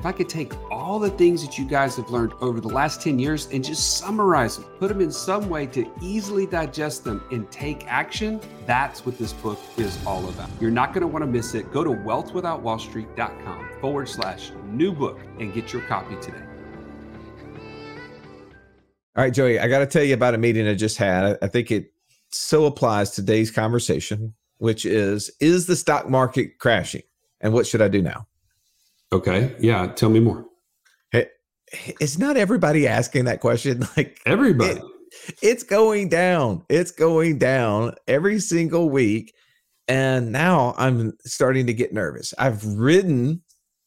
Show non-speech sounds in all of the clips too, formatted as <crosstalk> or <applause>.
if I could take all the things that you guys have learned over the last 10 years and just summarize them, put them in some way to easily digest them and take action, that's what this book is all about. You're not going to want to miss it. Go to wealthwithoutwallstreet.com forward slash new book and get your copy today. All right, Joey, I got to tell you about a meeting I just had. I think it so applies to today's conversation, which is Is the stock market crashing? And what should I do now? Okay. Yeah. Tell me more. Hey, it's not everybody asking that question. <laughs> Like everybody. It, it's going down. It's going down every single week. And now I'm starting to get nervous. I've ridden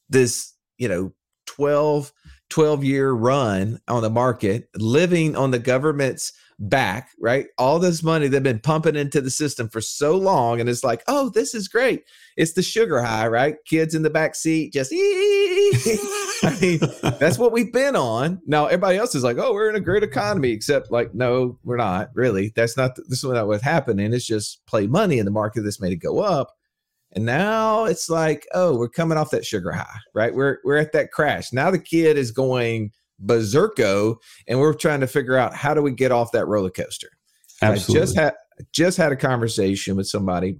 this, you know, 12, 12 year run on the market, living on the government's back, right? All this money they've been pumping into the system for so long. And it's like, oh, this is great. It's the sugar high, right? Kids in the back seat, just, <laughs> I mean, that's what we've been on. Now, everybody else is like, oh, we're in a great economy, except like, no, we're not really. That's not, this is not what's happening. It's just play money in the market that's made it go up. And now it's like, oh, we're coming off that sugar high, right? We're, we're at that crash. Now the kid is going, berserko, and we're trying to figure out how do we get off that roller coaster. Absolutely. I just had just had a conversation with somebody.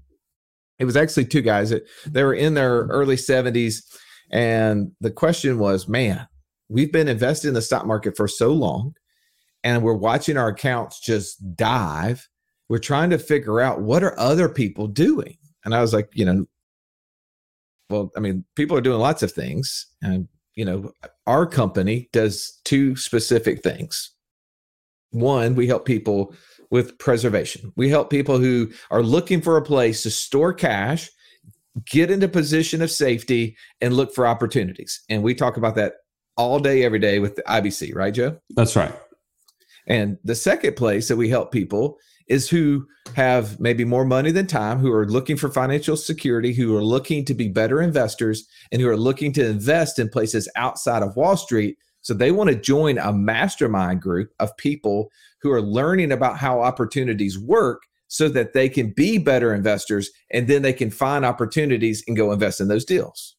It was actually two guys that they were in their mm-hmm. early 70s. And the question was, man, we've been investing in the stock market for so long and we're watching our accounts just dive. We're trying to figure out what are other people doing. And I was like, you know, well, I mean, people are doing lots of things. And you know, our company does two specific things. One, we help people with preservation. We help people who are looking for a place to store cash, get into position of safety and look for opportunities. And we talk about that all day every day with the IBC, right, Joe? That's right. And the second place that we help people is who have maybe more money than time, who are looking for financial security, who are looking to be better investors, and who are looking to invest in places outside of Wall Street. So they want to join a mastermind group of people who are learning about how opportunities work so that they can be better investors and then they can find opportunities and go invest in those deals.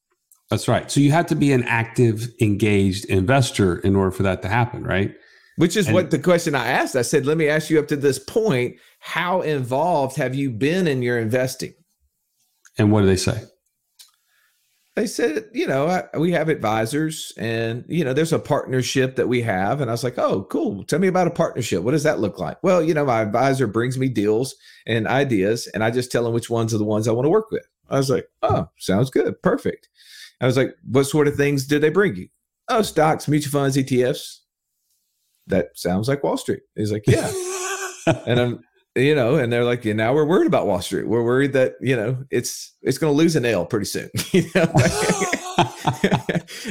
That's right. So you have to be an active, engaged investor in order for that to happen, right? Which is and, what the question I asked. I said, let me ask you up to this point, how involved have you been in your investing? And what do they say? They said, you know, I, we have advisors and, you know, there's a partnership that we have. And I was like, oh, cool. Tell me about a partnership. What does that look like? Well, you know, my advisor brings me deals and ideas, and I just tell them which ones are the ones I want to work with. I was like, oh, sounds good. Perfect. I was like, what sort of things did they bring you? Oh, stocks, mutual funds, ETFs that sounds like Wall Street. He's like, yeah. <laughs> and I'm, you know, and they're like, yeah, now we're worried about Wall Street. We're worried that, you know, it's, it's going to lose a nail pretty soon. <laughs> you know? <laughs>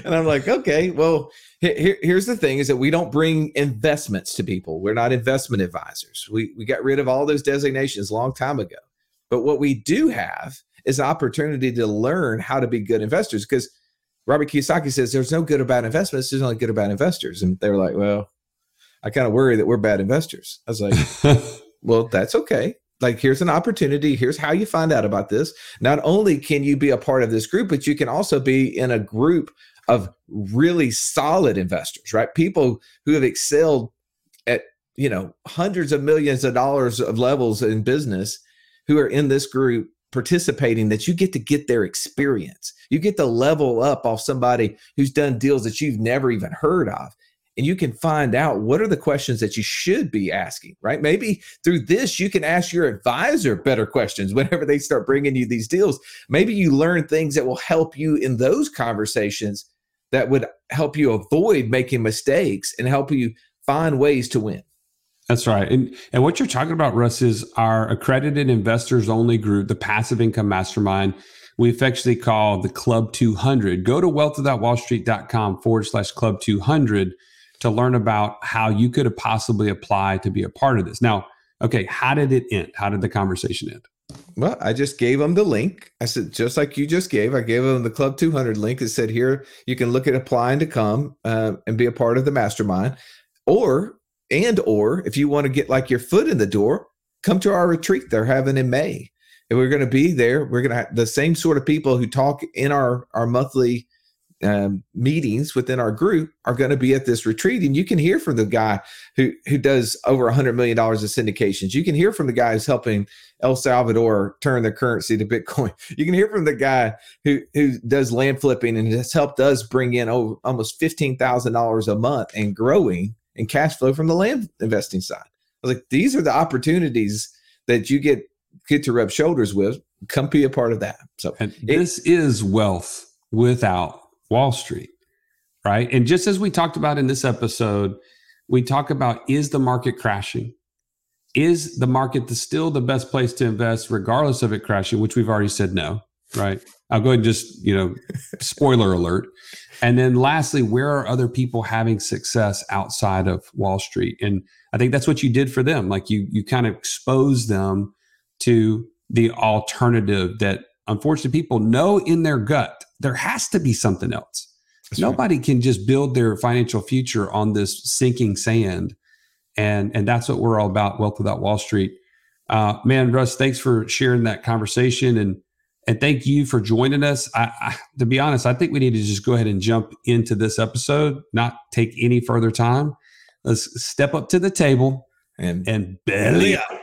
and I'm like, okay, well, here, here's the thing is that we don't bring investments to people. We're not investment advisors. We, we got rid of all those designations a long time ago. But what we do have is an opportunity to learn how to be good investors because Robert Kiyosaki says there's no good about investments. There's only good about investors. And they were like, well, I kind of worry that we're bad investors. I was like, <laughs> well, that's okay. Like, here's an opportunity. Here's how you find out about this. Not only can you be a part of this group, but you can also be in a group of really solid investors, right? People who have excelled at, you know, hundreds of millions of dollars of levels in business who are in this group participating that you get to get their experience. You get to level up off somebody who's done deals that you've never even heard of and you can find out what are the questions that you should be asking, right? Maybe through this, you can ask your advisor better questions <laughs> whenever they start bringing you these deals. Maybe you learn things that will help you in those conversations that would help you avoid making mistakes and help you find ways to win. That's right. And and what you're talking about, Russ, is our accredited investors only group, the passive income mastermind. We affectionately call the Club 200. Go to wealthwithoutwallstreet.com forward slash club 200 to learn about how you could possibly apply to be a part of this. Now, okay, how did it end? How did the conversation end? Well, I just gave them the link. I said, just like you just gave, I gave them the Club 200 link. It said, here, you can look at applying to come uh, and be a part of the mastermind. Or, and, or if you want to get like your foot in the door, come to our retreat they're having in May. And we're going to be there. We're going to have the same sort of people who talk in our, our monthly um, meetings within our group are going to be at this retreat, and you can hear from the guy who who does over a hundred million dollars of syndications. You can hear from the guy who's helping El Salvador turn their currency to Bitcoin. <laughs> You can hear from the guy who who does land flipping and has helped us bring in over almost fifteen thousand dollars a month and growing in cash flow from the land investing side. I was like, these are the opportunities that you get get to rub shoulders with. Come be a part of that. So and this is wealth without Wall Street, right? And just as we talked about in this episode, we talk about is the market crashing? Is the market the, still the best place to invest, regardless of it crashing? Which we've already said no, right? I'll go ahead and just, you know, <laughs> spoiler alert. And then lastly, where are other people having success outside of Wall Street? And I think that's what you did for them. Like you, you kind of exposed them to the alternative that unfortunately people know in their gut there has to be something else. That's Nobody right. can just build their financial future on this sinking sand. And, and that's what we're all about, Wealth Without Wall Street. Uh, man, Russ, thanks for sharing that conversation. And, and thank you for joining us. I, I, to be honest, I think we need to just go ahead and jump into this episode, not take any further time. Let's step up to the table and, and belly up.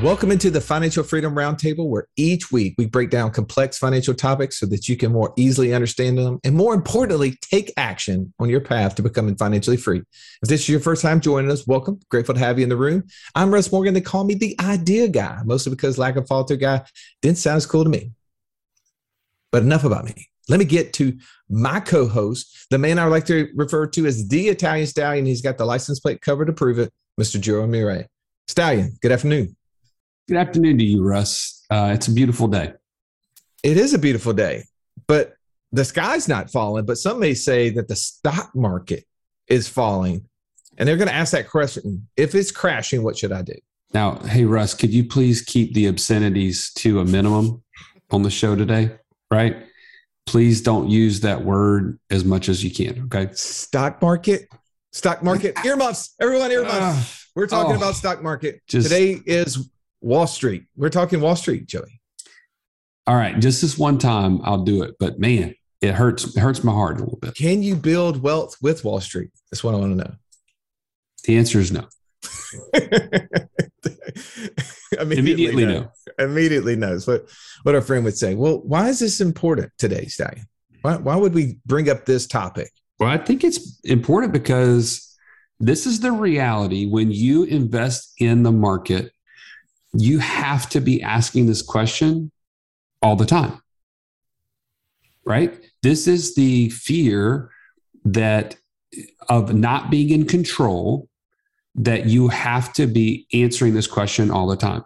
Welcome into the Financial Freedom Roundtable, where each week we break down complex financial topics so that you can more easily understand them and, more importantly, take action on your path to becoming financially free. If this is your first time joining us, welcome. Grateful to have you in the room. I'm Russ Morgan. They call me the idea guy, mostly because lack of through guy didn't sound as cool to me. But enough about me. Let me get to my co host, the man I like to refer to as the Italian Stallion. He's got the license plate cover to prove it, Mr. Joe Murray. Stallion, good afternoon. Good afternoon to you, Russ. Uh, it's a beautiful day. It is a beautiful day, but the sky's not falling. But some may say that the stock market is falling. And they're going to ask that question if it's crashing, what should I do? Now, hey, Russ, could you please keep the obscenities to a minimum on the show today? Right? Please don't use that word as much as you can. Okay. Stock market, stock market, <laughs> earmuffs, everyone, earmuffs. Uh, We're talking oh, about stock market. Just, Today is Wall Street. We're talking Wall Street, Joey. All right, just this one time I'll do it, but man, it hurts. It hurts my heart a little bit. Can you build wealth with Wall Street? That's what I want to know. The answer is no. <laughs> Immediately, Immediately no. no. Immediately knows what what our friend would say. Well, why is this important today, Stallion? Why, why would we bring up this topic? Well, I think it's important because this is the reality when you invest in the market you have to be asking this question all the time. Right? This is the fear that of not being in control that you have to be answering this question all the time.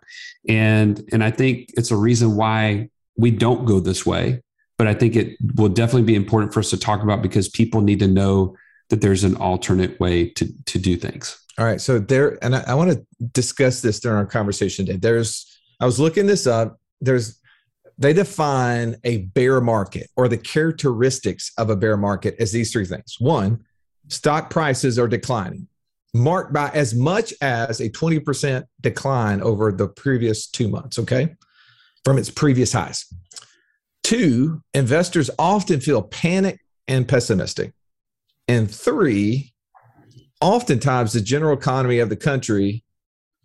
And and I think it's a reason why we don't go this way, but I think it will definitely be important for us to talk about because people need to know that there's an alternate way to to do things. All right. So there, and I, I want to discuss this during our conversation today. There's, I was looking this up. There's, they define a bear market or the characteristics of a bear market as these three things. One, stock prices are declining, marked by as much as a 20% decline over the previous two months, okay, from its previous highs. Two, investors often feel panic and pessimistic. And three, oftentimes the general economy of the country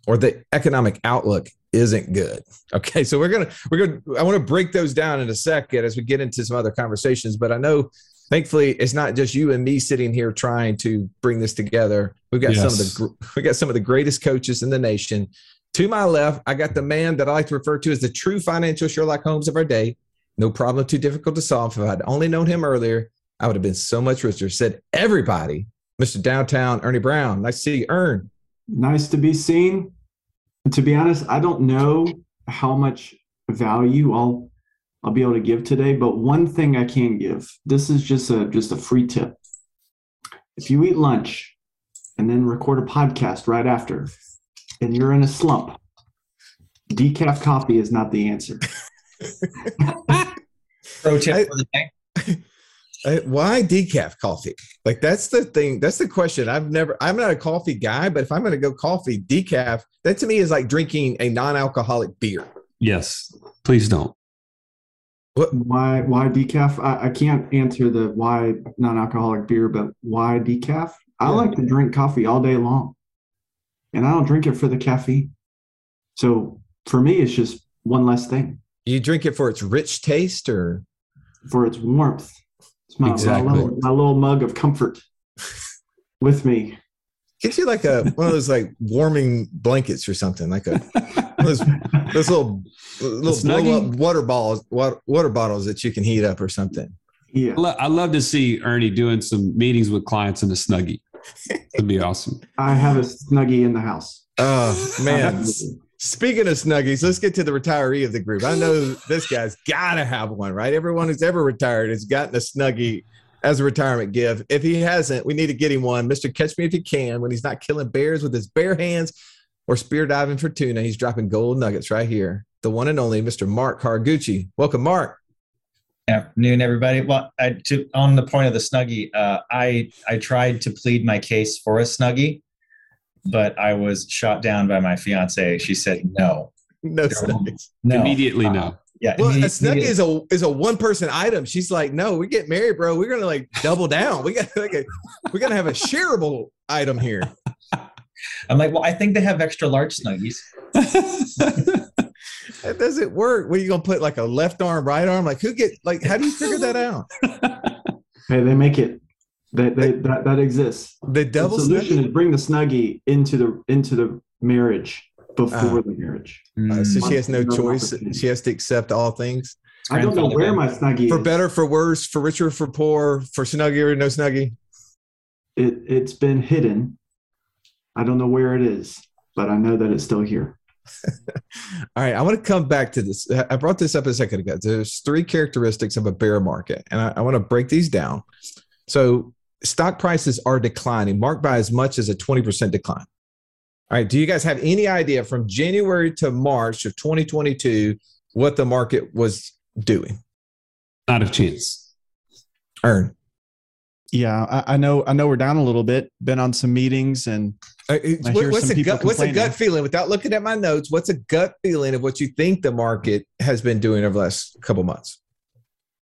or the economic outlook isn't good. <laughs> Okay, so we're gonna we're gonna I want to break those down in a second as we get into some other conversations. But I know, thankfully, it's not just you and me sitting here trying to bring this together. We've got yes. some of the we got some of the greatest coaches in the nation. To my left, I got the man that I like to refer to as the true financial Sherlock Holmes of our day. No problem too difficult to solve. If I'd only known him earlier, I would have been so much richer. Said everybody, Mr. Downtown Ernie Brown. Nice to see you, Ern. Nice to be seen. to be honest, I don't know how much value I'll I'll be able to give today, but one thing I can give. This is just a just a free tip. If you eat lunch and then record a podcast right after, and you're in a slump, decaf coffee is not the answer. <laughs> Pro tip I, for the day. Why decaf coffee? Like that's the thing. That's the question. I've never. I'm not a coffee guy, but if I'm going to go coffee decaf, that to me is like drinking a non-alcoholic beer. Yes, please don't. What? Why? Why decaf? I, I can't answer the why non-alcoholic beer, but why decaf? I yeah. like to drink coffee all day long, and I don't drink it for the caffeine. So for me, it's just one less thing. You drink it for its rich taste, or for its warmth. It's my, exactly. my, little, my little mug of comfort with me. Get you like a one of those like warming blankets or something, like a those, those little little blow up water balls, water, water bottles that you can heat up or something. Yeah, I love to see Ernie doing some meetings with clients in a snuggie. It'd be awesome. I have a snuggie in the house. Oh man, Speaking of snuggies, let's get to the retiree of the group. I know this guy's got to have one, right? Everyone who's ever retired has gotten a snuggie as a retirement gift. If he hasn't, we need to get him one. Mr. Catch Me If You Can, when he's not killing bears with his bare hands or spear diving for tuna, he's dropping gold nuggets right here. The one and only Mr. Mark Haraguchi. Welcome, Mark. Afternoon, everybody. Well, I, to, on the point of the snuggie, uh, I I tried to plead my case for a snuggie but I was shot down by my fiance. She said no. No snuggies. No. Immediately uh, no. Yeah. Well, a snuggie is a is a one person item. She's like, no, we get married, bro. We're gonna like double down. We got like a we're gonna have a shareable item here. <laughs> I'm like, well, I think they have extra large snuggies. <laughs> that doesn't work. What are you gonna put like a left arm, right arm? Like who get like how do you figure that out? <laughs> Hey, they make it that that that exists. The double the solution is bring the snuggie into the into the marriage before uh, the marriage. Uh, so she has no choice. She has to accept all things. I don't know where my snuggie is. for is. better, for worse, for richer, for poor, for snuggie or no snuggie. It it's been hidden. I don't know where it is, but I know that it's still here. <laughs> all right, I want to come back to this. I brought this up a second ago. There's three characteristics of a bear market, and I, I want to break these down. So stock prices are declining, marked by as much as a 20% decline. All right. Do you guys have any idea from January to March of 2022 what the market was doing? Not a chance. Ern. Yeah, I, I, know. I know we're down a little bit. Been on some meetings, and uh, what's a gut? What's a gut feeling? Without looking at my notes, what's a gut feeling of what you think the market has been doing over the last couple months?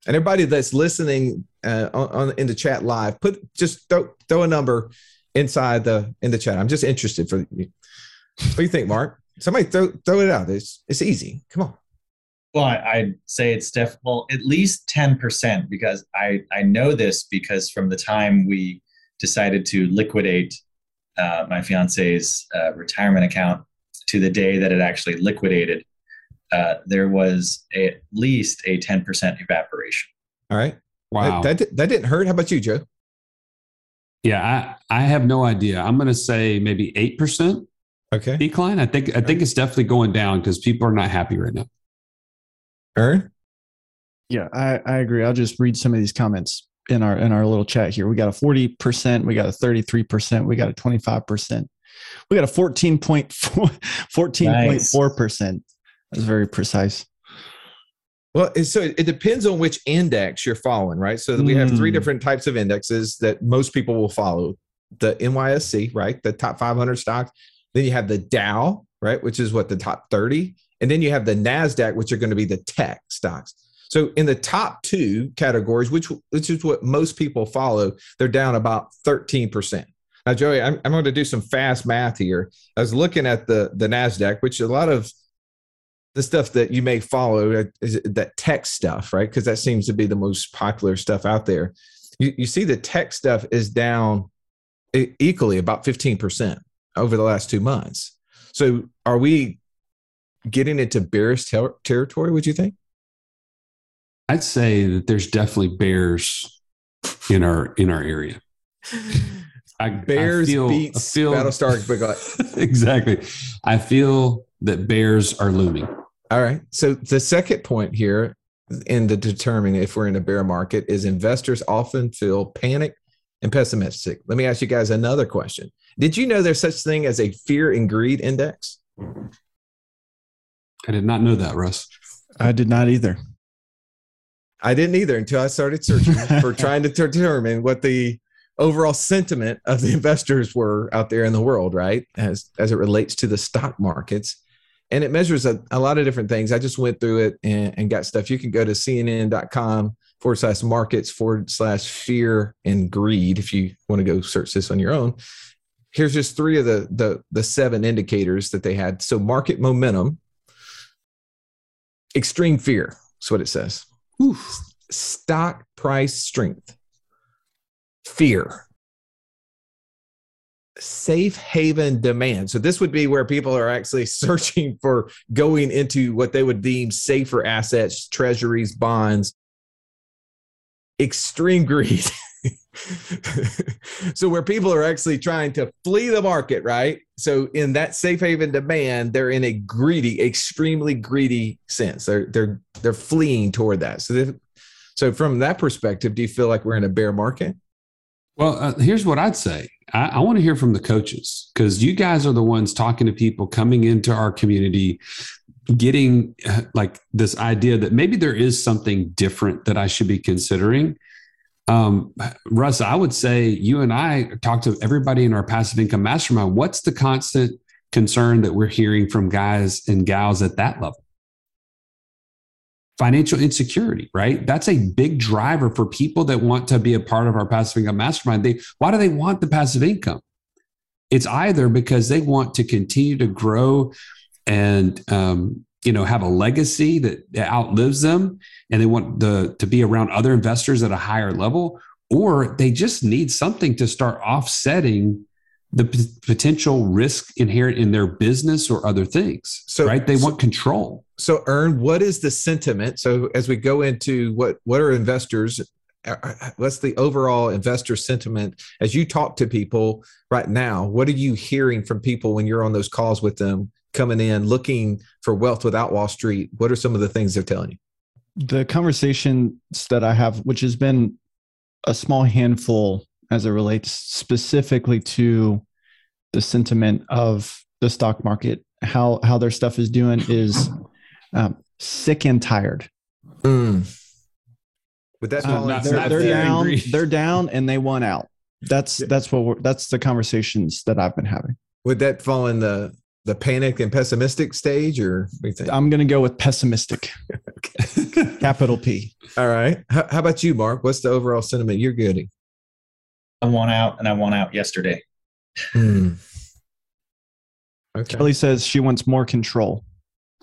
And everybody that's listening uh, on, on, in the chat live, put just throw, throw a number inside the in the chat. I'm just interested for you. What do you think, Mark? Somebody throw throw it out. It's it's easy. Come on. Well, I, would say it's definitely well, at least ten percent because I I know this because from the time we decided to liquidate uh, my fiance's uh, retirement account to the day that it actually liquidated, uh, there was a, at least a 10% evaporation. All right. Wow. That, that, that, didn't hurt. How about you, Joe? Yeah, I, I have no idea. I'm going to say maybe 8%. Okay. Decline. I think, I think it's definitely going down because people are not happy right now. Ern? Yeah, I, I agree. I'll just read some of these comments in our in our little chat here. We got a 40%, we got a 33%, we got a 25%. We got a 14.4 14.4%. Nice. That's very precise. Well, so it depends on which index you're following, right? So we have three hmm. different types of indexes that most people will follow. The NYSE, right? The top 500 stocks. Then you have the Dow, right? Which is what the top 30. And then you have the NASDAQ, which are going to be the tech stocks. So in the top two categories, which which is what most people follow, they're down about 13%. Now, Joey, I'm, I'm going to do some fast math here. I was looking at the the NASDAQ, which a lot of the stuff that you may follow uh, is that tech stuff, right? Because that seems to be the most popular stuff out there. You, you see the tech stuff is down equally about 15% over the last two months. So are we getting into bearish ter- territory, would you think? I'd say that there's definitely bears in our in our area. <laughs> I, Bears I feel, beets I feel, Battlestar <laughs> exactly. I feel that bears are looming. All right. So the second point here in the determining if we're in a bear market is investors often feel panic and pessimistic. Let me ask you guys another question. Did you know there's such thing as a fear and greed index? I did not know that, Russ. I did not either. I didn't either until I started searching <laughs> for trying to determine what the overall sentiment of the investors were out there in the world, right? As as it relates to the stock markets. And it measures a, a lot of different things. I just went through it and, and got stuff. You can go to cnn.com forward slash markets forward slash fear and greed if you want to go search this on your own. Here's just three of the the the seven indicators that they had. So market momentum, extreme fear. That's what it says. Oof. Stock price strength, fear, safe haven demand. So this would be where people are actually <laughs> searching for going into what they would deem safer assets, treasuries, bonds, extreme greed. <laughs> so where people are actually trying to flee the market, right? So in that safe haven demand, they're in a greedy, extremely greedy sense. They're they're they're fleeing toward that. So so from that perspective, do you feel like we're in a bear market? Well, uh, here's what I'd say. I, I want to hear from the coaches because you guys are the ones talking to people coming into our community, getting uh, like this idea that maybe there is something different that I should be considering. Um, Russ, I would say you and I talk to everybody in our passive income mastermind. What's the constant concern that we're hearing from guys and gals at that level? Financial insecurity, right? That's a big driver for people that want to be a part of our passive income mastermind. They, why do they want the passive income? It's either because they want to continue to grow and um, you know have a legacy that outlives them and they want the to be around other investors at a higher level or they just need something to start offsetting the p- potential risk inherent in their business or other things so right? They so, want control. So Ern what is the sentiment? So as we go into what what are investors uh, uh, what's the overall investor sentiment? As you talk to people right now what are you hearing from people when you're on those calls with them coming in looking for wealth without Wall Street, what are some of the things they're telling you? The conversations that I have, which has been a small handful as it relates specifically to the sentiment of the stock market, how how their stuff is doing is um, sick and tired. Mm. But that's uh, not, they're, they're down. They're down, and they won out. That's yeah. that's what we're, that's the conversations that I've been having. Would that fall in the the panic and pessimistic stage, or I'm going to go with pessimistic. <laughs> Capital P. All right. How, how, about you, Mark? What's the overall sentiment you're getting? I won out, and I won out yesterday. Hmm. Okay. Kelly says she wants more control.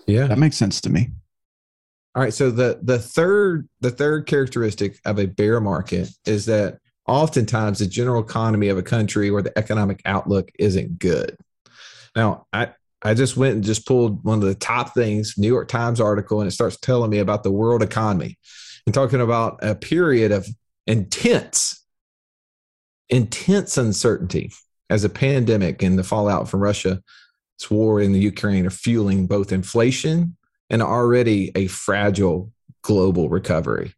Yeah, that makes sense to me. All right. So the the third the third characteristic of a bear market is that oftentimes the general economy of a country or the economic outlook isn't good. Now, I I just went and just pulled one of the top things, New York Times article, and it starts telling me about the world economy and talking about a period of intense, intense uncertainty as a pandemic and the fallout from Russia's war in the Ukraine are fueling both inflation and already a fragile global recovery.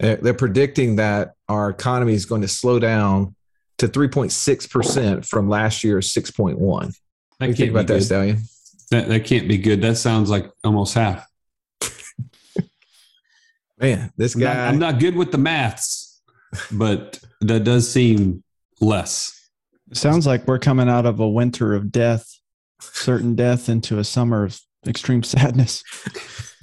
They're predicting that our economy is going to slow down to 3.6% from last year's 6.1. That what do you think about that, Stallion? That that can't be good. That sounds like almost half. <laughs> Man, this guy. I'm not, I'm not good with the maths, but that does seem less. Sounds like we're coming out of a winter of death, certain death, into a summer of extreme sadness. <laughs>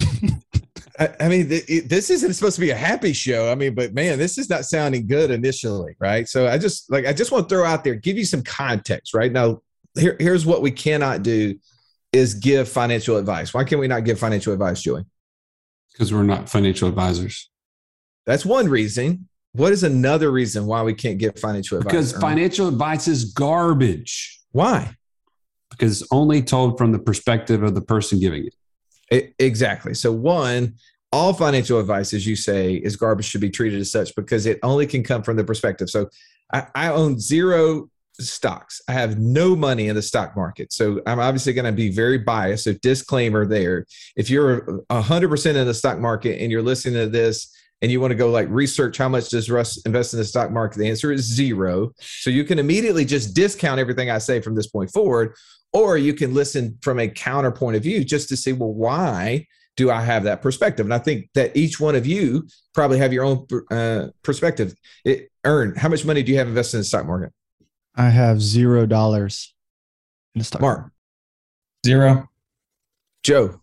I, I, mean, th- this isn't supposed to be a happy show. I mean, but man, this is not sounding good initially, right? So I just like I just want to throw out there, give you some context, right? Now, here, here's what we cannot do is give financial advice. Why can we not give financial advice, Joey? Because we're not financial advisors. That's one reason. What is another reason why we can't get financial advice? Because Ernie? financial advice is garbage. why? Because it's only told from the perspective of the person giving it. E- exactly. So one, all financial advice, as you say, is garbage should be treated as such because it only can come from the perspective. So I, I own zero stocks. I have no money in the stock market. So I'm obviously going to be very biased. So disclaimer there. If you're hundred percent in the stock market and you're listening to this and you want to go like research how much does Russ invest in the stock market, the answer is zero. So you can immediately just discount everything I say from this point forward, or you can listen from a counterpoint of view just to see, well, why do I have that perspective? And I think that each one of you probably have your own uh, perspective. It, Ern, how much money do you have invested in the stock market? I have zero dollars in the stock. Mark, Zero. Joe.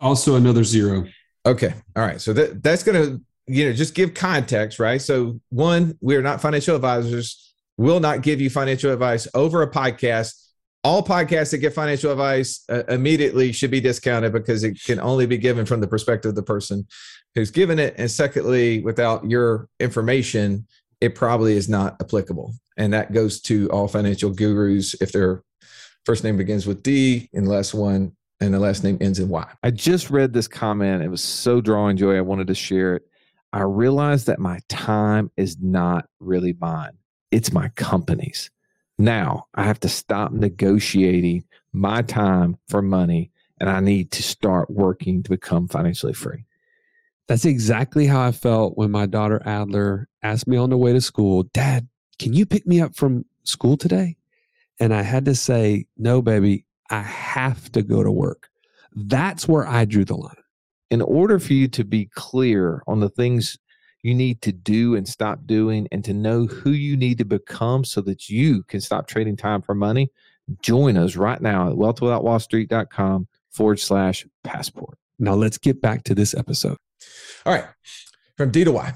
Also, another zero. Okay. All right. So that that's going to you know just give context, right? So one, we are not financial advisors. Will not give you financial advice over a podcast. All podcasts that get financial advice uh, immediately should be discounted because it can only be given from the perspective of the person who's given it. And secondly, without your information, it probably is not applicable. And that goes to all financial gurus if their first name begins with D last one and the last name ends in Y. I just read this comment. It was so drawing joy. I wanted to share it. I realized that my time is not really mine, it's my company's. Now I have to stop negotiating my time for money and I need to start working to become financially free. That's exactly how I felt when my daughter Adler asked me on the way to school, Dad, can you pick me up from school today? And I had to say, No, baby, I have to go to work. That's where I drew the line. in order for you to be clear on the things you need to do and stop doing and to know who you need to become so that you can stop trading time for money, join us right now at wealthwithoutwallstreet.com forward slash passport. Now let's get back to this episode. All right. From D to Y.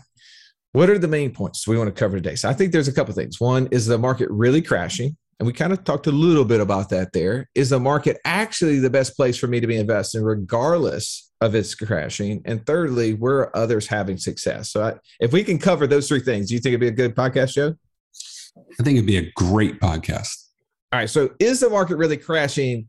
What are the main points we want to cover today? So I think there's a couple things. One is the market really crashing. And we kind of talked a little bit about that there. Is the market actually the best place for me to be investing, regardless of its crashing? And thirdly, where are others having success? So I, if we can cover those three things, do you think it'd be a good podcast show? I think it'd be a great podcast. All right. So is the market really crashing?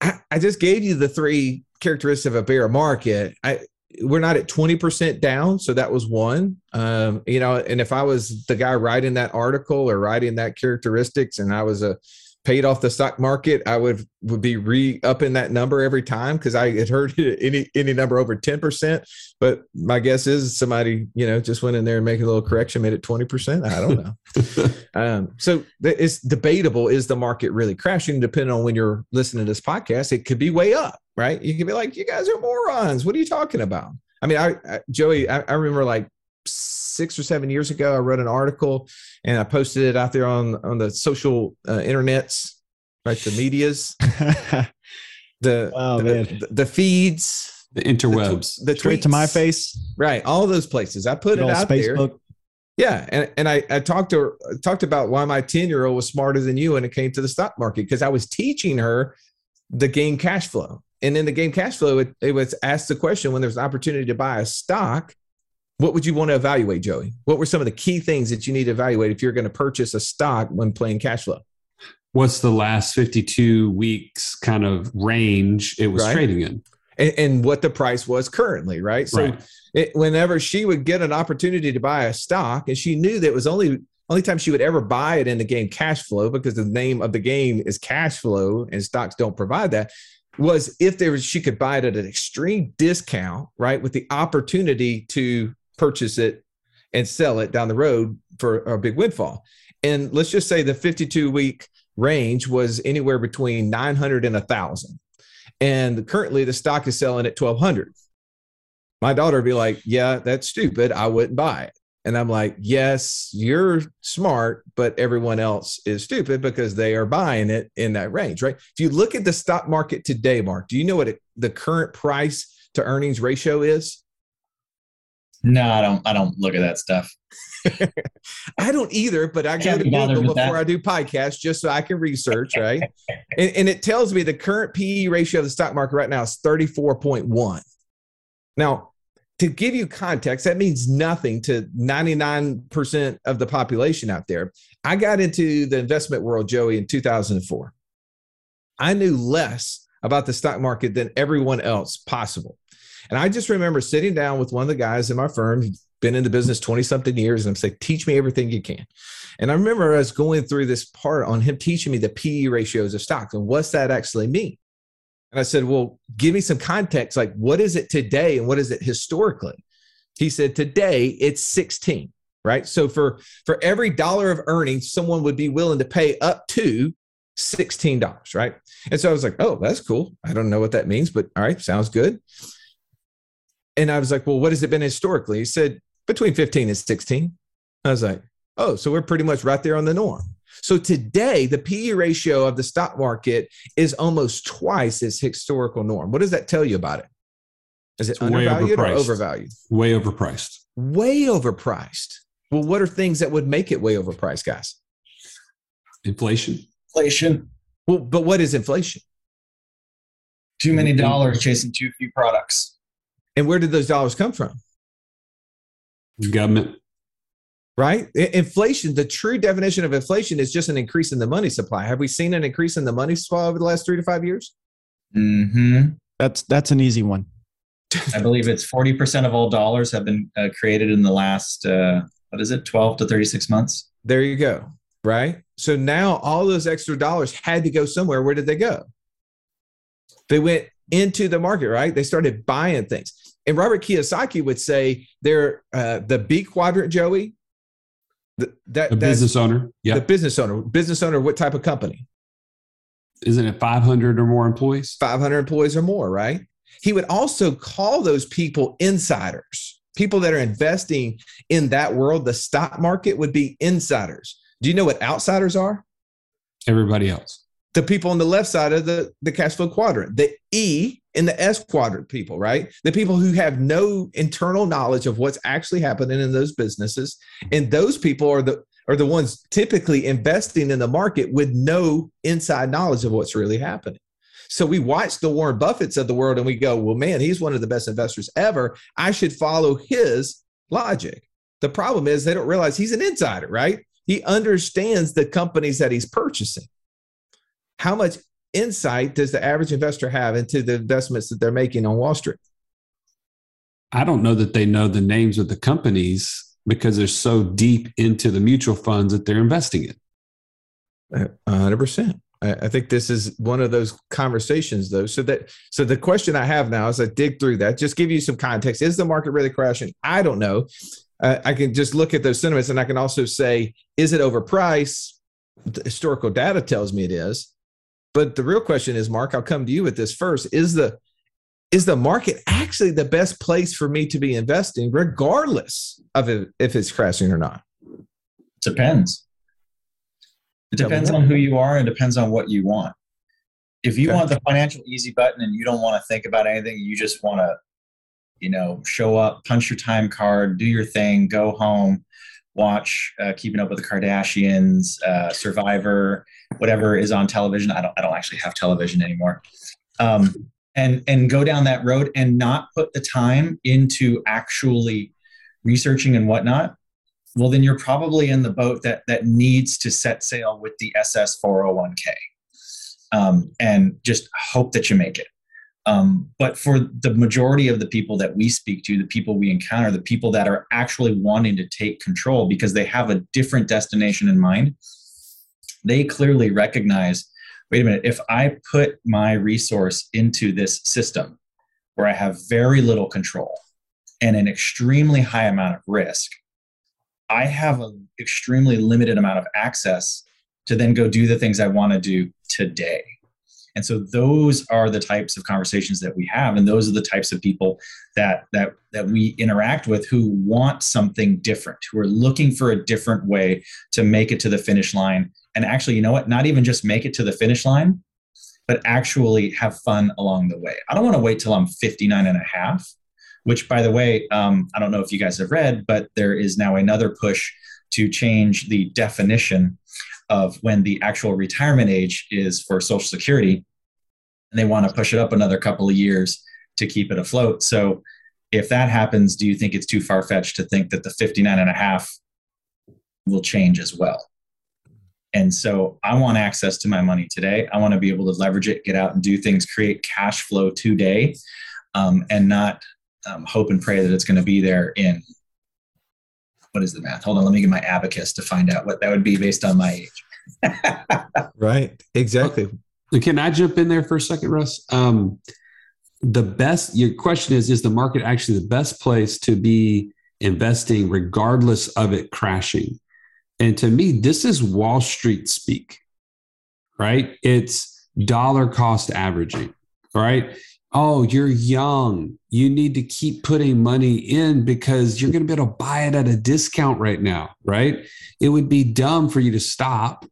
I, I just gave you the three characteristics of a bear market. I we're not at 20% down. So that was one. Um, you know, and if I was the guy writing that article or writing that characteristics and I was a paid off the stock market, I would would be re upping that number every time because I had heard <laughs> any any number over 10%. But my guess is somebody, you know, just went in there and making a little correction, made it 20%. I don't know. <laughs> Um, so it's debatable. Is the market really crashing? Depending on when you're listening to this podcast, it could be way up, right? You could be like, you guys are morons. What are you talking about? I mean, I, I Joey, I, I remember like six or seven years ago, I wrote an article and I posted it out there on on the social uh, internets, right? The medias, <laughs> the Oh, the, the, the feeds, The the, tw- interwebs. the Straight to my face. right? All those places. I put Good it old out there. Yeah, and, and I, I talked to her, talked about why my 10 year old was smarter than you when it came to the stock market because I was teaching her the game cash flow. And in the game cash flow, it, it was asked the question when there's an opportunity to buy a stock, what would you want to evaluate, Joey? What were some of the key things that you need to evaluate if you're going to purchase a stock when playing cash flow? What's the last 52 weeks kind of range it was Right. trading in? And, and what the price was currently, right? So right. it, whenever she would get an opportunity to buy a stock and she knew that it was only only time she would ever buy it in the game cash flow because the name of the game is cash flow and stocks don't provide that was if there was she could buy it at an extreme discount right with the opportunity to purchase it and sell it down the road for a big windfall and let's just say the 52 week range was anywhere between 900 and 1000 and currently the stock is selling at 1200 my daughter would be like, Yeah, that's stupid. I wouldn't buy it. And I'm like, Yes, you're smart, but everyone else is stupid because they are buying it in that range, right? If you look at the stock market today, Mark, do you know what the current price to earnings ratio is? No, I don't. I don't look at that stuff. <laughs> I don't either, but I go to Google with that. before I do podcasts just so I can research, right? <laughs> and, and it tells me the current PE ratio of the stock market right now is 34.1. Now, to give you context, that means nothing to 99% of the population out there. I got into the investment world, Joey, in 2004. I knew less about the stock market than everyone else possible. And I just remember sitting down with one of the guys in my firm, been in the business 20 something years, and I'm saying, teach me everything you can. And I remember us going through this part on him teaching me the PE ratios of stocks and what's that actually mean. And I said, well, give me some context. Like, what is it today and what is it historically? He said, today it's 16, right? So for, for every dollar of earnings, someone would be willing to pay up to $16, right? And so I was like, oh, that's cool. I don't know what that means, but all right, sounds good. And I was like, well, what has it been historically? He said, between 15 and 16. I was like, oh, so we're pretty much right there on the norm. So today, the PE ratio of the stock market is almost twice its historical norm. What does that tell you about it? Is it It's undervalued or overvalued? Way overpriced. Way overpriced. Well, what are things that would make it way overpriced, guys? Inflation. Inflation. Well, but what is inflation? Too many mm-hmm. dollars chasing too few products. And where did those dollars come from? Government. Right? Inflation, the true definition of inflation is just an increase in the money supply. Have we seen an increase in the money supply over the last three to five years? hmm That's that's an easy one. I believe it's forty percent of all dollars have been uh, created in the last uh, what is it, twelve to thirty-six months. There you go. Right. So now all those extra dollars had to go somewhere. Where did they go? They went into the market, right? They started buying things. And Robert Kiyosaki would say they're uh, the B quadrant, Joey. The, that that's business owner. Yeah. the business owner. Business owner, what type of company? Isn't it 500 or more employees? 500 employees or more, right? He would also call those people insiders. People that are investing in that world, the stock market would be insiders. Do you know what outsiders are? Everybody else. The people on the left side of the, the cash flow quadrant, the E and the S quadrant people, right? The people who have no internal knowledge of what's actually happening in those businesses. And those people are the are the ones typically investing in the market with no inside knowledge of what's really happening. So we watch the Warren Buffetts of the world and we go, well, man, he's one of the best investors ever. I should follow his logic. The problem is they don't realize he's an insider, right? He understands the companies that he's purchasing. How much insight does the average investor have into the investments that they're making on Wall Street? I don't know that they know the names of the companies because they're so deep into the mutual funds that they're investing in. Hundred percent. I I think this is one of those conversations, though. So that so the question I have now, as I dig through that, just give you some context. Is the market really crashing? I don't know. Uh, I can just look at those sentiments, and I can also say, is it overpriced? The historical data tells me it is. But the real question is, Mark, I'll come to you with this first. Is the is the market actually the best place for me to be investing, regardless of if, it's crashing or not? Depends. It depends on who you are and depends on what you want. If you Okay. want the financial easy button and you don't want to think about anything, you just want to, you know, show up, punch your time card, do your thing, go home, watch uh, Keeping Up with the Kardashians, uh, Survivor, whatever is on television. I don't, I don't actually have television anymore. Um, and and go down that road and not put the time into actually researching and whatnot well then you're probably in the boat that that needs to set sail with the ss 401k um, and just hope that you make it um, but for the majority of the people that we speak to the people we encounter the people that are actually wanting to take control because they have a different destination in mind they clearly recognize wait a minute if i put my resource into this system where i have very little control and an extremely high amount of risk I have an extremely limited amount of access to then go do the things I want to do today. And so those are the types of conversations that we have and those are the types of people that that that we interact with who want something different, who are looking for a different way to make it to the finish line and actually, you know what, not even just make it to the finish line, but actually have fun along the way. I don't want to wait till I'm 59 and a half which by the way, um, I don't know if you guys have read, but there is now another push to change the definition of when the actual retirement age is for Social Security. And they want to push it up another couple of years to keep it afloat. So if that happens, do you think it's too far fetched to think that the 59 and a half will change as well? And so I want access to my money today. I want to be able to leverage it, get out and do things, create cash flow today, um, and not um, hope and pray that it's going to be there in what is the math? Hold on, let me get my abacus to find out what that would be based on my age. <laughs> right. Exactly. Can I jump in there for a second, Russ? Um, the best, your question is, is the market actually the best place to be investing regardless of it crashing? And to me, this is Wall Street speak, right? It's dollar cost averaging, right? Oh, you're young. You need to keep putting money in because you're going to be able to buy it at a discount right now, right? It would be dumb for you to stop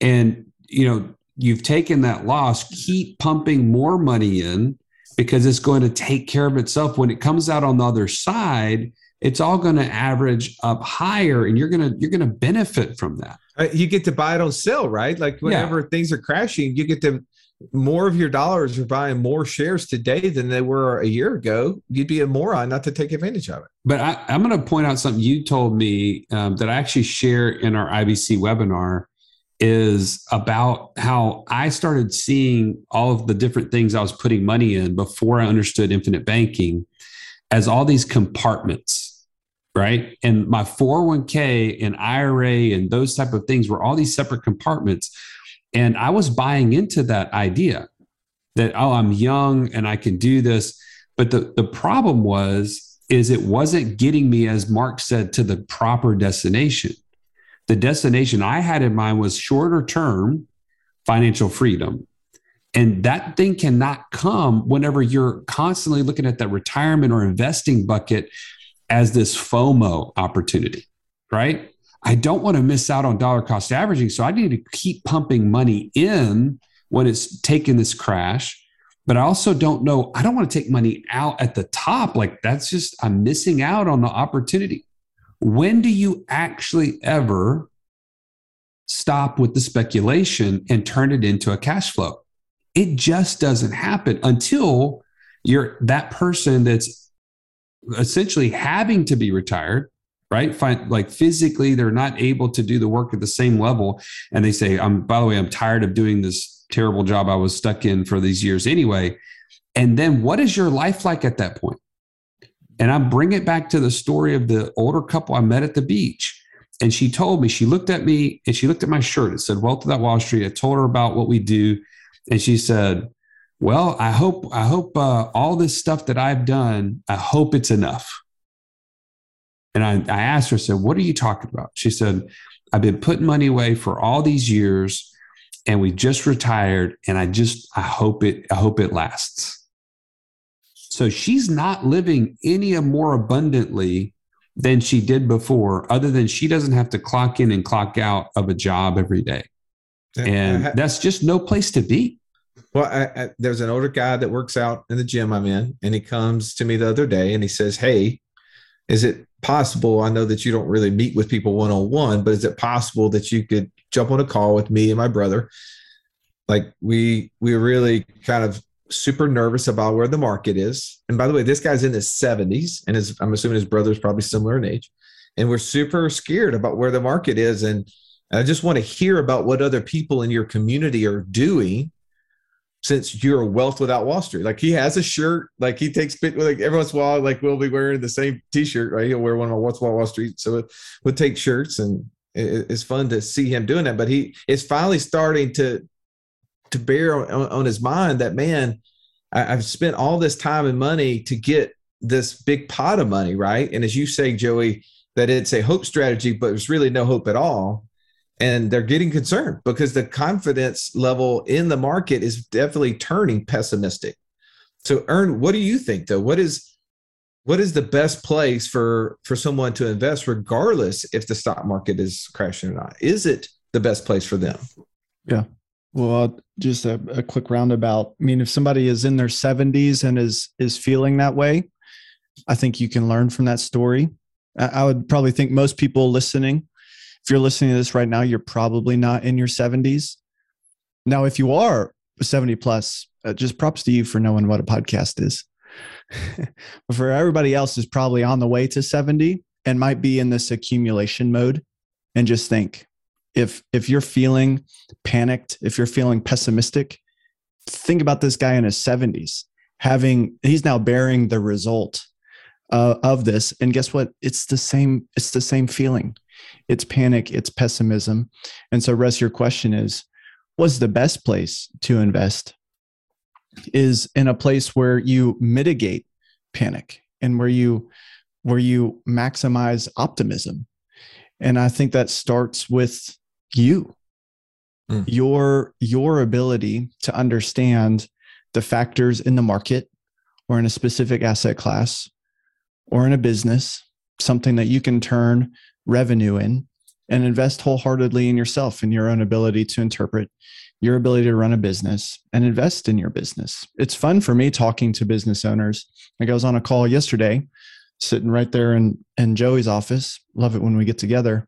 and, you know, you've taken that loss, keep pumping more money in because it's going to take care of itself. When it comes out on the other side, it's all going to average up higher and you're going to you're going to benefit from that. Uh, you get to buy it on sale, right? Like whenever yeah. things are crashing, you get to more of your dollars are buying more shares today than they were a year ago. You'd be a moron not to take advantage of it. But I, am going to point out something you told me um, that I actually share in our IBC webinar is about how I started seeing all of the different things I was putting money in before I understood infinite banking as all these compartments, right? And my 401k and IRA and those type of things were all these separate compartments. And I was buying into that idea that, oh, I'm young and I can do this. But the, the problem was, is it wasn't getting me, as Mark said, to the proper destination the destination I had in mind was shorter term financial freedom. And that thing cannot come whenever you're constantly looking at that retirement or investing bucket as this FOMO opportunity, right? I don't want to miss out on dollar cost averaging. So I need to keep pumping money in when it's taking this crash. But I also don't know, I don't want to take money out at the top. Like that's just, I'm missing out on the opportunity. When do you actually ever stop with the speculation and turn it into a cash flow? It just doesn't happen until you're that person that's essentially having to be retired right find like physically they're not able to do the work at the same level and they say i'm by the way i'm tired of doing this terrible job i was stuck in for these years anyway and then what is your life like at that point and I bring it back to the story of the older couple I met at the beach. And she told me, she looked at me and she looked at my shirt. It said, Wealth Without Wall Street. I told her about what we do. And she said, Well, I hope, I hope uh, all this stuff that I've done, I hope it's enough. And I, I asked her, I said, What are you talking about? She said, I've been putting money away for all these years and we just retired. And I just, I hope it, I hope it lasts. So she's not living any more abundantly than she did before, other than she doesn't have to clock in and clock out of a job every day. And ha- that's just no place to be. Well, I, I, there's an older guy that works out in the gym I'm in, and he comes to me the other day and he says, Hey, is it possible? I know that you don't really meet with people one on one, but is it possible that you could jump on a call with me and my brother? Like we we really kind of super nervous about where the market is. And by the way, this guy's in his 70s, and his I'm assuming his brother's probably similar in age. And we're super scared about where the market is. And I just want to hear about what other people in your community are doing since you're wealth without Wall Street. Like he has a shirt, like he takes like every once in a while, like we'll be wearing the same t-shirt, right? He'll wear one of What's Wall Street. So it, we'll take shirts and it's fun to see him doing that. But he is finally starting to to bear on, on his mind that man, I, have spent all this time and money to get this big pot of money, right? And as you say, Joey, that it's a hope strategy, but there's really no hope at all. And they're getting concerned because the confidence level in the market is definitely turning pessimistic. So, Ern, what do you think though? What is what is the best place for for someone to invest, regardless if the stock market is crashing or not? Is it the best place for them? Yeah, well, just a, a, quick roundabout. I mean, if somebody is in their 70s and is is feeling that way, I think you can learn from that story. I would probably think most people listening, if you're listening to this right now, you're probably not in your 70s. Now, if you are 70 plus, uh, just props to you for knowing what a podcast is. but <laughs> for everybody else is probably on the way to 70 and might be in this accumulation mode and just think if if you're feeling panicked, if you're feeling pessimistic, think about this guy in his 70s having he's now bearing the result uh, of this and guess what it's the same it's the same feeling it's panic it's pessimism. And so Russ your question is what's the best place to invest is in a place where you mitigate panic and where you where you maximize optimism. And i think that starts with you. Mm. your your ability to understand the factors in the market or in a specific asset class or in a business something that you can turn revenue in and invest wholeheartedly in yourself and your own ability to interpret your ability to run a business and invest in your business. It's fun for me talking to business owners. Like I was on a call yesterday, sitting right there in, in Joey's office. Love it when we get together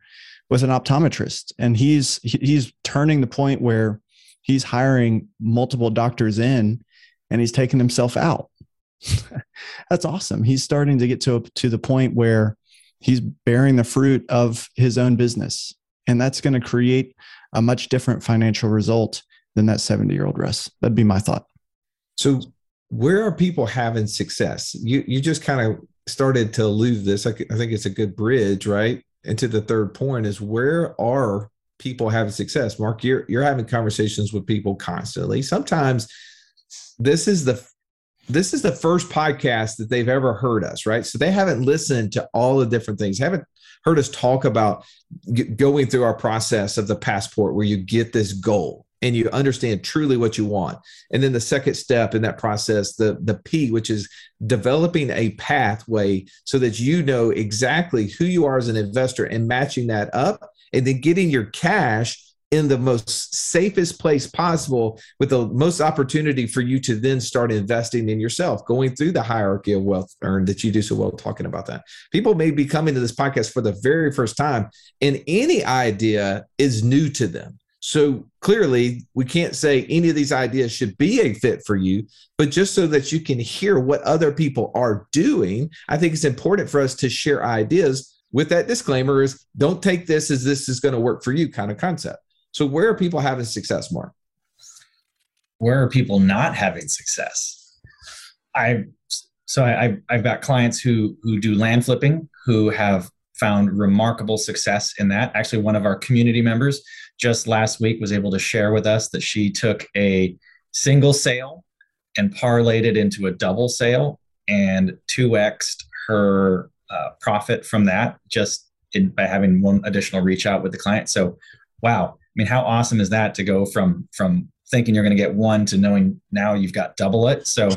with an optometrist. And he's he's turning the point where he's hiring multiple doctors in and he's taking himself out. <laughs> That's awesome. He's starting to get to to the point where he's bearing the fruit of his own business. And that's going to create a much different financial result than that 70 year old Russ. That'd be my thought. So, where are people having success? You you just kind of started to allude this. I, I think it's a good bridge, right? Into the third point is where are people having success? Mark, you're you're having conversations with people constantly. Sometimes this is the this is the first podcast that they've ever heard us, right? So they haven't listened to all the different things, haven't heard us talk about going through our process of the passport where you get this goal and you understand truly what you want. And then the second step in that process, the, the P, which is developing a pathway so that you know exactly who you are as an investor and matching that up and then getting your cash in the most safest place possible with the most opportunity for you to then start investing in yourself going through the hierarchy of wealth earned that you do so well talking about that. People may be coming to this podcast for the very first time and any idea is new to them. So clearly we can't say any of these ideas should be a fit for you but just so that you can hear what other people are doing i think it's important for us to share ideas with that disclaimer is don't take this as this is going to work for you kind of concept so where are people having success, Mark? Where are people not having success? I so I, I've got clients who who do land flipping who have found remarkable success in that. Actually, one of our community members just last week was able to share with us that she took a single sale and parlayed it into a double sale and 2xed her uh, profit from that just in, by having one additional reach out with the client. So, wow, mean, how awesome is that to go from from thinking you're going to get one to knowing now you've got double it? So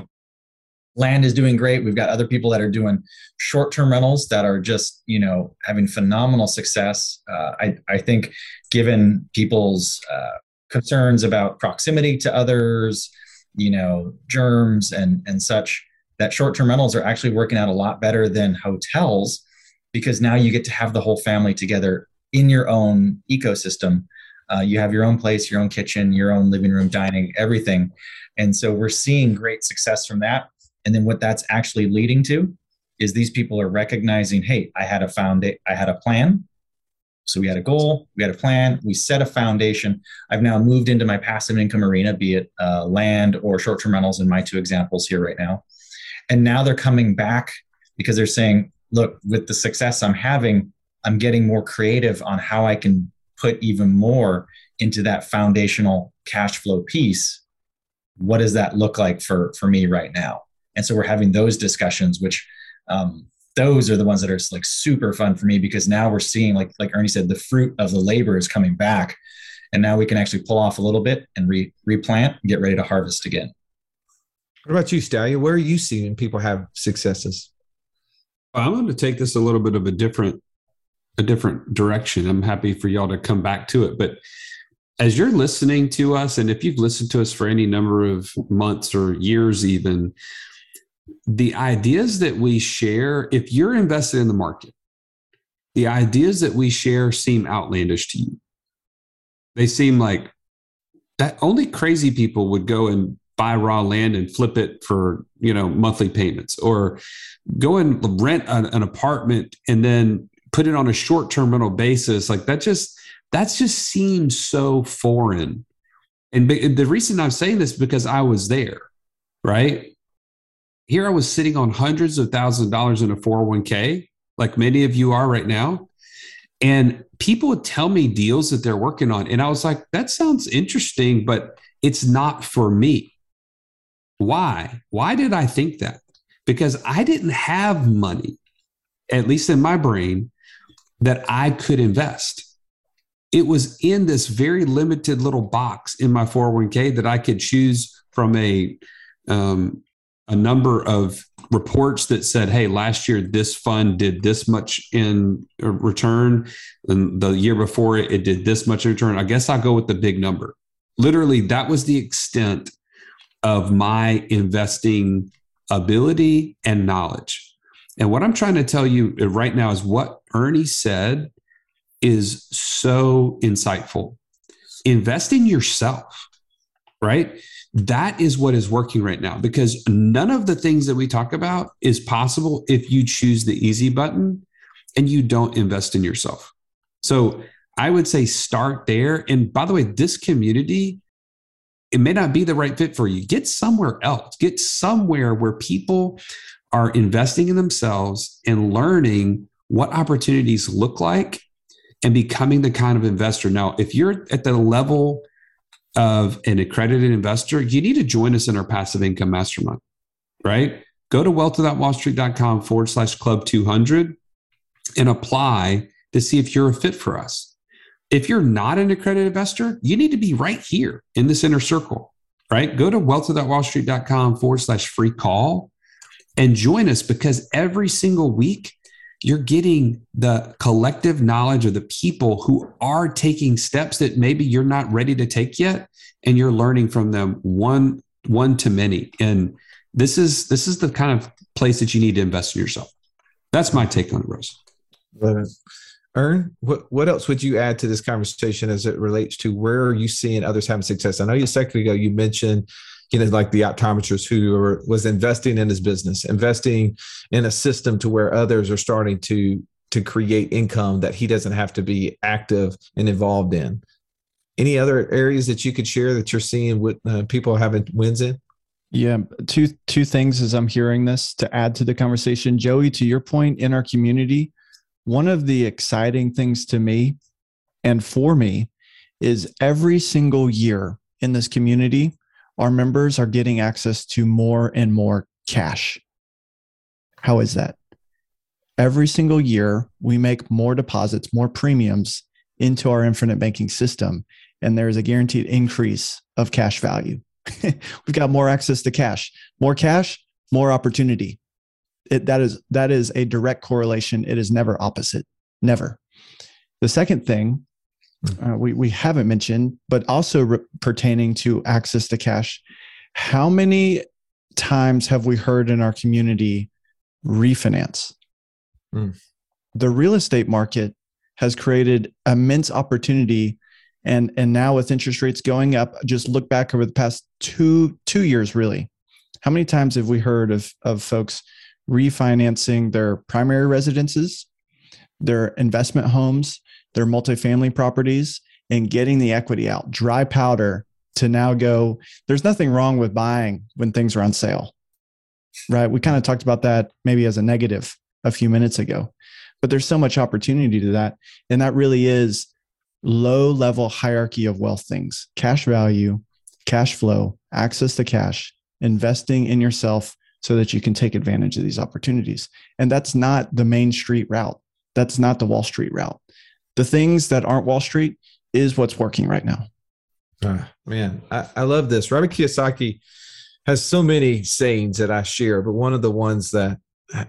land is doing great. We've got other people that are doing short-term rentals that are just you know having phenomenal success. Uh, I I think given people's uh, concerns about proximity to others, you know, germs and and such, that short-term rentals are actually working out a lot better than hotels because now you get to have the whole family together in your own ecosystem uh, you have your own place, your own kitchen, your own living room, dining, everything. And so we're seeing great success from that. And then what that's actually leading to is these people are recognizing, hey, I had a found I had a plan. So we had a goal, we had a plan, we set a foundation. I've now moved into my passive income arena, be it uh, land or short-term rentals in my two examples here right now. And now they're coming back because they're saying, look, with the success I'm having, I'm getting more creative on how I can put even more into that foundational cash flow piece what does that look like for for me right now? And so we're having those discussions which um, those are the ones that are like super fun for me because now we're seeing like like ernie said the fruit of the labor is coming back. And now we can actually pull off a little bit and re- replant and get ready to harvest again. What about you stallion? Where are you seeing people have successes? I'm going to take this a little bit of a different a different direction. I'm happy for y'all to come back to it. But as you're listening to us, and if you've listened to us for any number of months or years, even, the ideas that we share, if you're invested in the market, the ideas that we share seem outlandish to you. They seem like that only crazy people would go and buy raw land and flip it for you know monthly payments or go and rent an, an apartment and then put it on a short-term rental basis like that just that just seems so foreign and the reason i'm saying this because i was there right here i was sitting on hundreds of thousands of dollars in a 401k like many of you are right now and people would tell me deals that they're working on and i was like that sounds interesting but it's not for me why? Why did I think that? Because I didn't have money, at least in my brain, that I could invest. It was in this very limited little box in my 401k that I could choose from a um, a number of reports that said, "Hey, last year this fund did this much in return, and the year before it, it did this much in return." I guess I'll go with the big number. Literally, that was the extent of my investing ability and knowledge. And what I'm trying to tell you uh, right now is what Ernie said is so insightful. Invest in yourself, right? That is what is working right now because none of the things that we talk about is possible if you choose the easy button and you don't invest in yourself. So I would say start there. And by the way, this community it may not be the right fit for you. Get somewhere else. Get somewhere where people are investing in themselves and learning what opportunities look like and becoming the kind of investor. Now, if you're at the level of an accredited investor, you need to join us in our passive income mastermind, right? Go to wealthwithoutwallstreet.com forward slash club 200 and apply to see if you're a fit for us if you're not an accredited investor, you need to be right here in this inner circle, right? Go to wealthwithoutwallstreet.com forward slash free call and join us because every single week you're getting the collective knowledge of the people who are taking steps that maybe you're not ready to take yet and you're learning from them one one to many. And this is this is the kind of place that you need to invest in yourself. That's my take on it Russ. Ern, what what else would you add to this conversation as it relates to where are you seeing others having success? I know you a second ago you mentioned, you know, like the optometrist who was investing in his business, investing in a system to where others are starting to to create income that he doesn't have to be active and involved in. Any other areas that you could share that you're seeing with uh, people having wins in? Yeah, two two things as I'm hearing this to add to the conversation, Joey. To your point, in our community, one of the exciting things to me and for me is every single year in this community, our members are getting access to more and more cash. How is that? Every single year, we make more deposits, more premiums into our infinite banking system, and there's a guaranteed increase of cash value. <laughs> We've got more access to cash, more cash, more opportunity it, that is that is a direct correlation. It is never opposite. Never. The second thing. Uh, we we haven't mentioned, but also re- pertaining to access to cash, how many times have we heard in our community refinance? Mm. The real estate market has created immense opportunity and and now with interest rates going up just look back over the past two two years really how many times have we heard of of folks refinancing their primary residences, their investment homes, their multifamily properties, and getting the equity out, dry powder to now go. There's nothing wrong with buying when things are on sale, right? We kind of talked about that maybe as a negative a few minutes ago, but there's so much opportunity to that. And that really is low level hierarchy of wealth things cash value, cash flow, access to cash, investing in yourself so that you can take advantage of these opportunities. And that's not the main street route. That's not the Wall Street route. The things that aren't Wall Street is what's working right now. Oh, man, I, I love this. Robert Kiyosaki has so many sayings that I share, but one of the ones that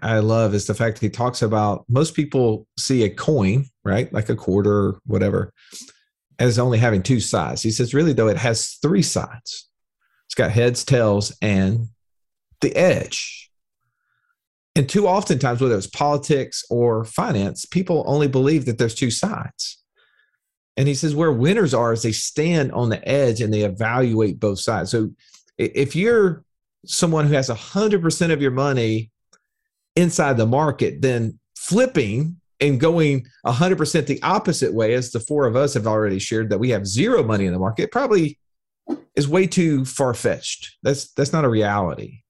I love is the fact that he talks about most people see a coin, right? Like a quarter or whatever, as only having two sides. He says, really, though, it has three sides. It's got heads, tails, and the edge. And too often times, whether it's politics or finance, people only believe that there's two sides. And he says where winners are is they stand on the edge and they evaluate both sides. So if you're someone who has 100% of your money inside the market, then flipping and going 100% the opposite way, as the four of us have already shared that we have zero money in the market, probably is way too far fetched. That's that's not a reality.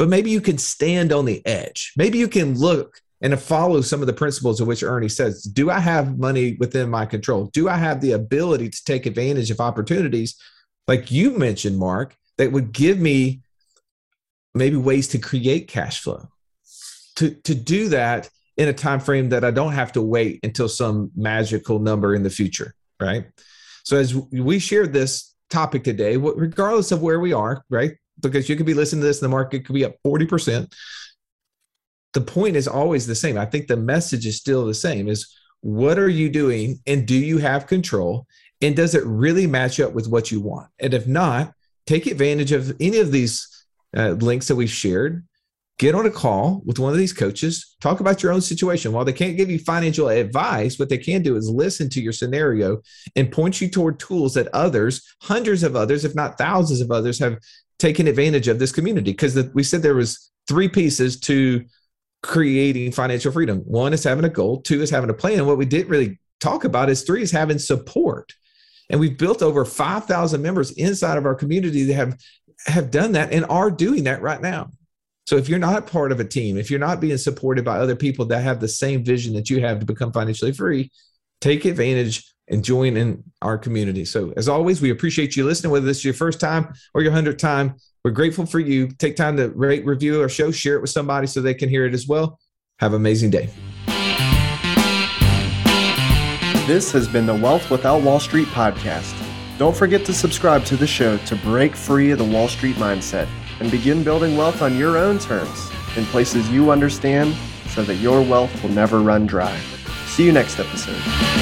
But maybe you can stand on the edge. Maybe you can look and follow some of the principles of which Ernie says. Do I have money within my control? Do I have the ability to take advantage of opportunities, like you mentioned, Mark, that would give me maybe ways to create cash flow? To to do that in a time frame that I don't have to wait until some magical number in the future, right? So as we shared this topic today, regardless of where we are, right? Because you could be listening to this and the market could be up 40%. The point is always the same. I think the message is still the same is what are you doing and do you have control? And does it really match up with what you want? And if not, take advantage of any of these uh, links that we've shared get on a call with one of these coaches, talk about your own situation. While they can't give you financial advice, what they can do is listen to your scenario and point you toward tools that others, hundreds of others, if not thousands of others, have taken advantage of this community. Because we said there was three pieces to creating financial freedom. One is having a goal. Two is having a plan. What we didn't really talk about is three is having support. And we've built over 5,000 members inside of our community that have have done that and are doing that right now. So if you're not part of a team, if you're not being supported by other people that have the same vision that you have to become financially free, take advantage and join in our community. So as always, we appreciate you listening, whether this is your first time or your hundredth time. We're grateful for you. Take time to rate, review our show, share it with somebody so they can hear it as well. Have an amazing day. This has been the Wealth Without Wall Street podcast. Don't forget to subscribe to the show to break free of the Wall Street mindset and begin building wealth on your own terms in places you understand so that your wealth will never run dry. See you next episode.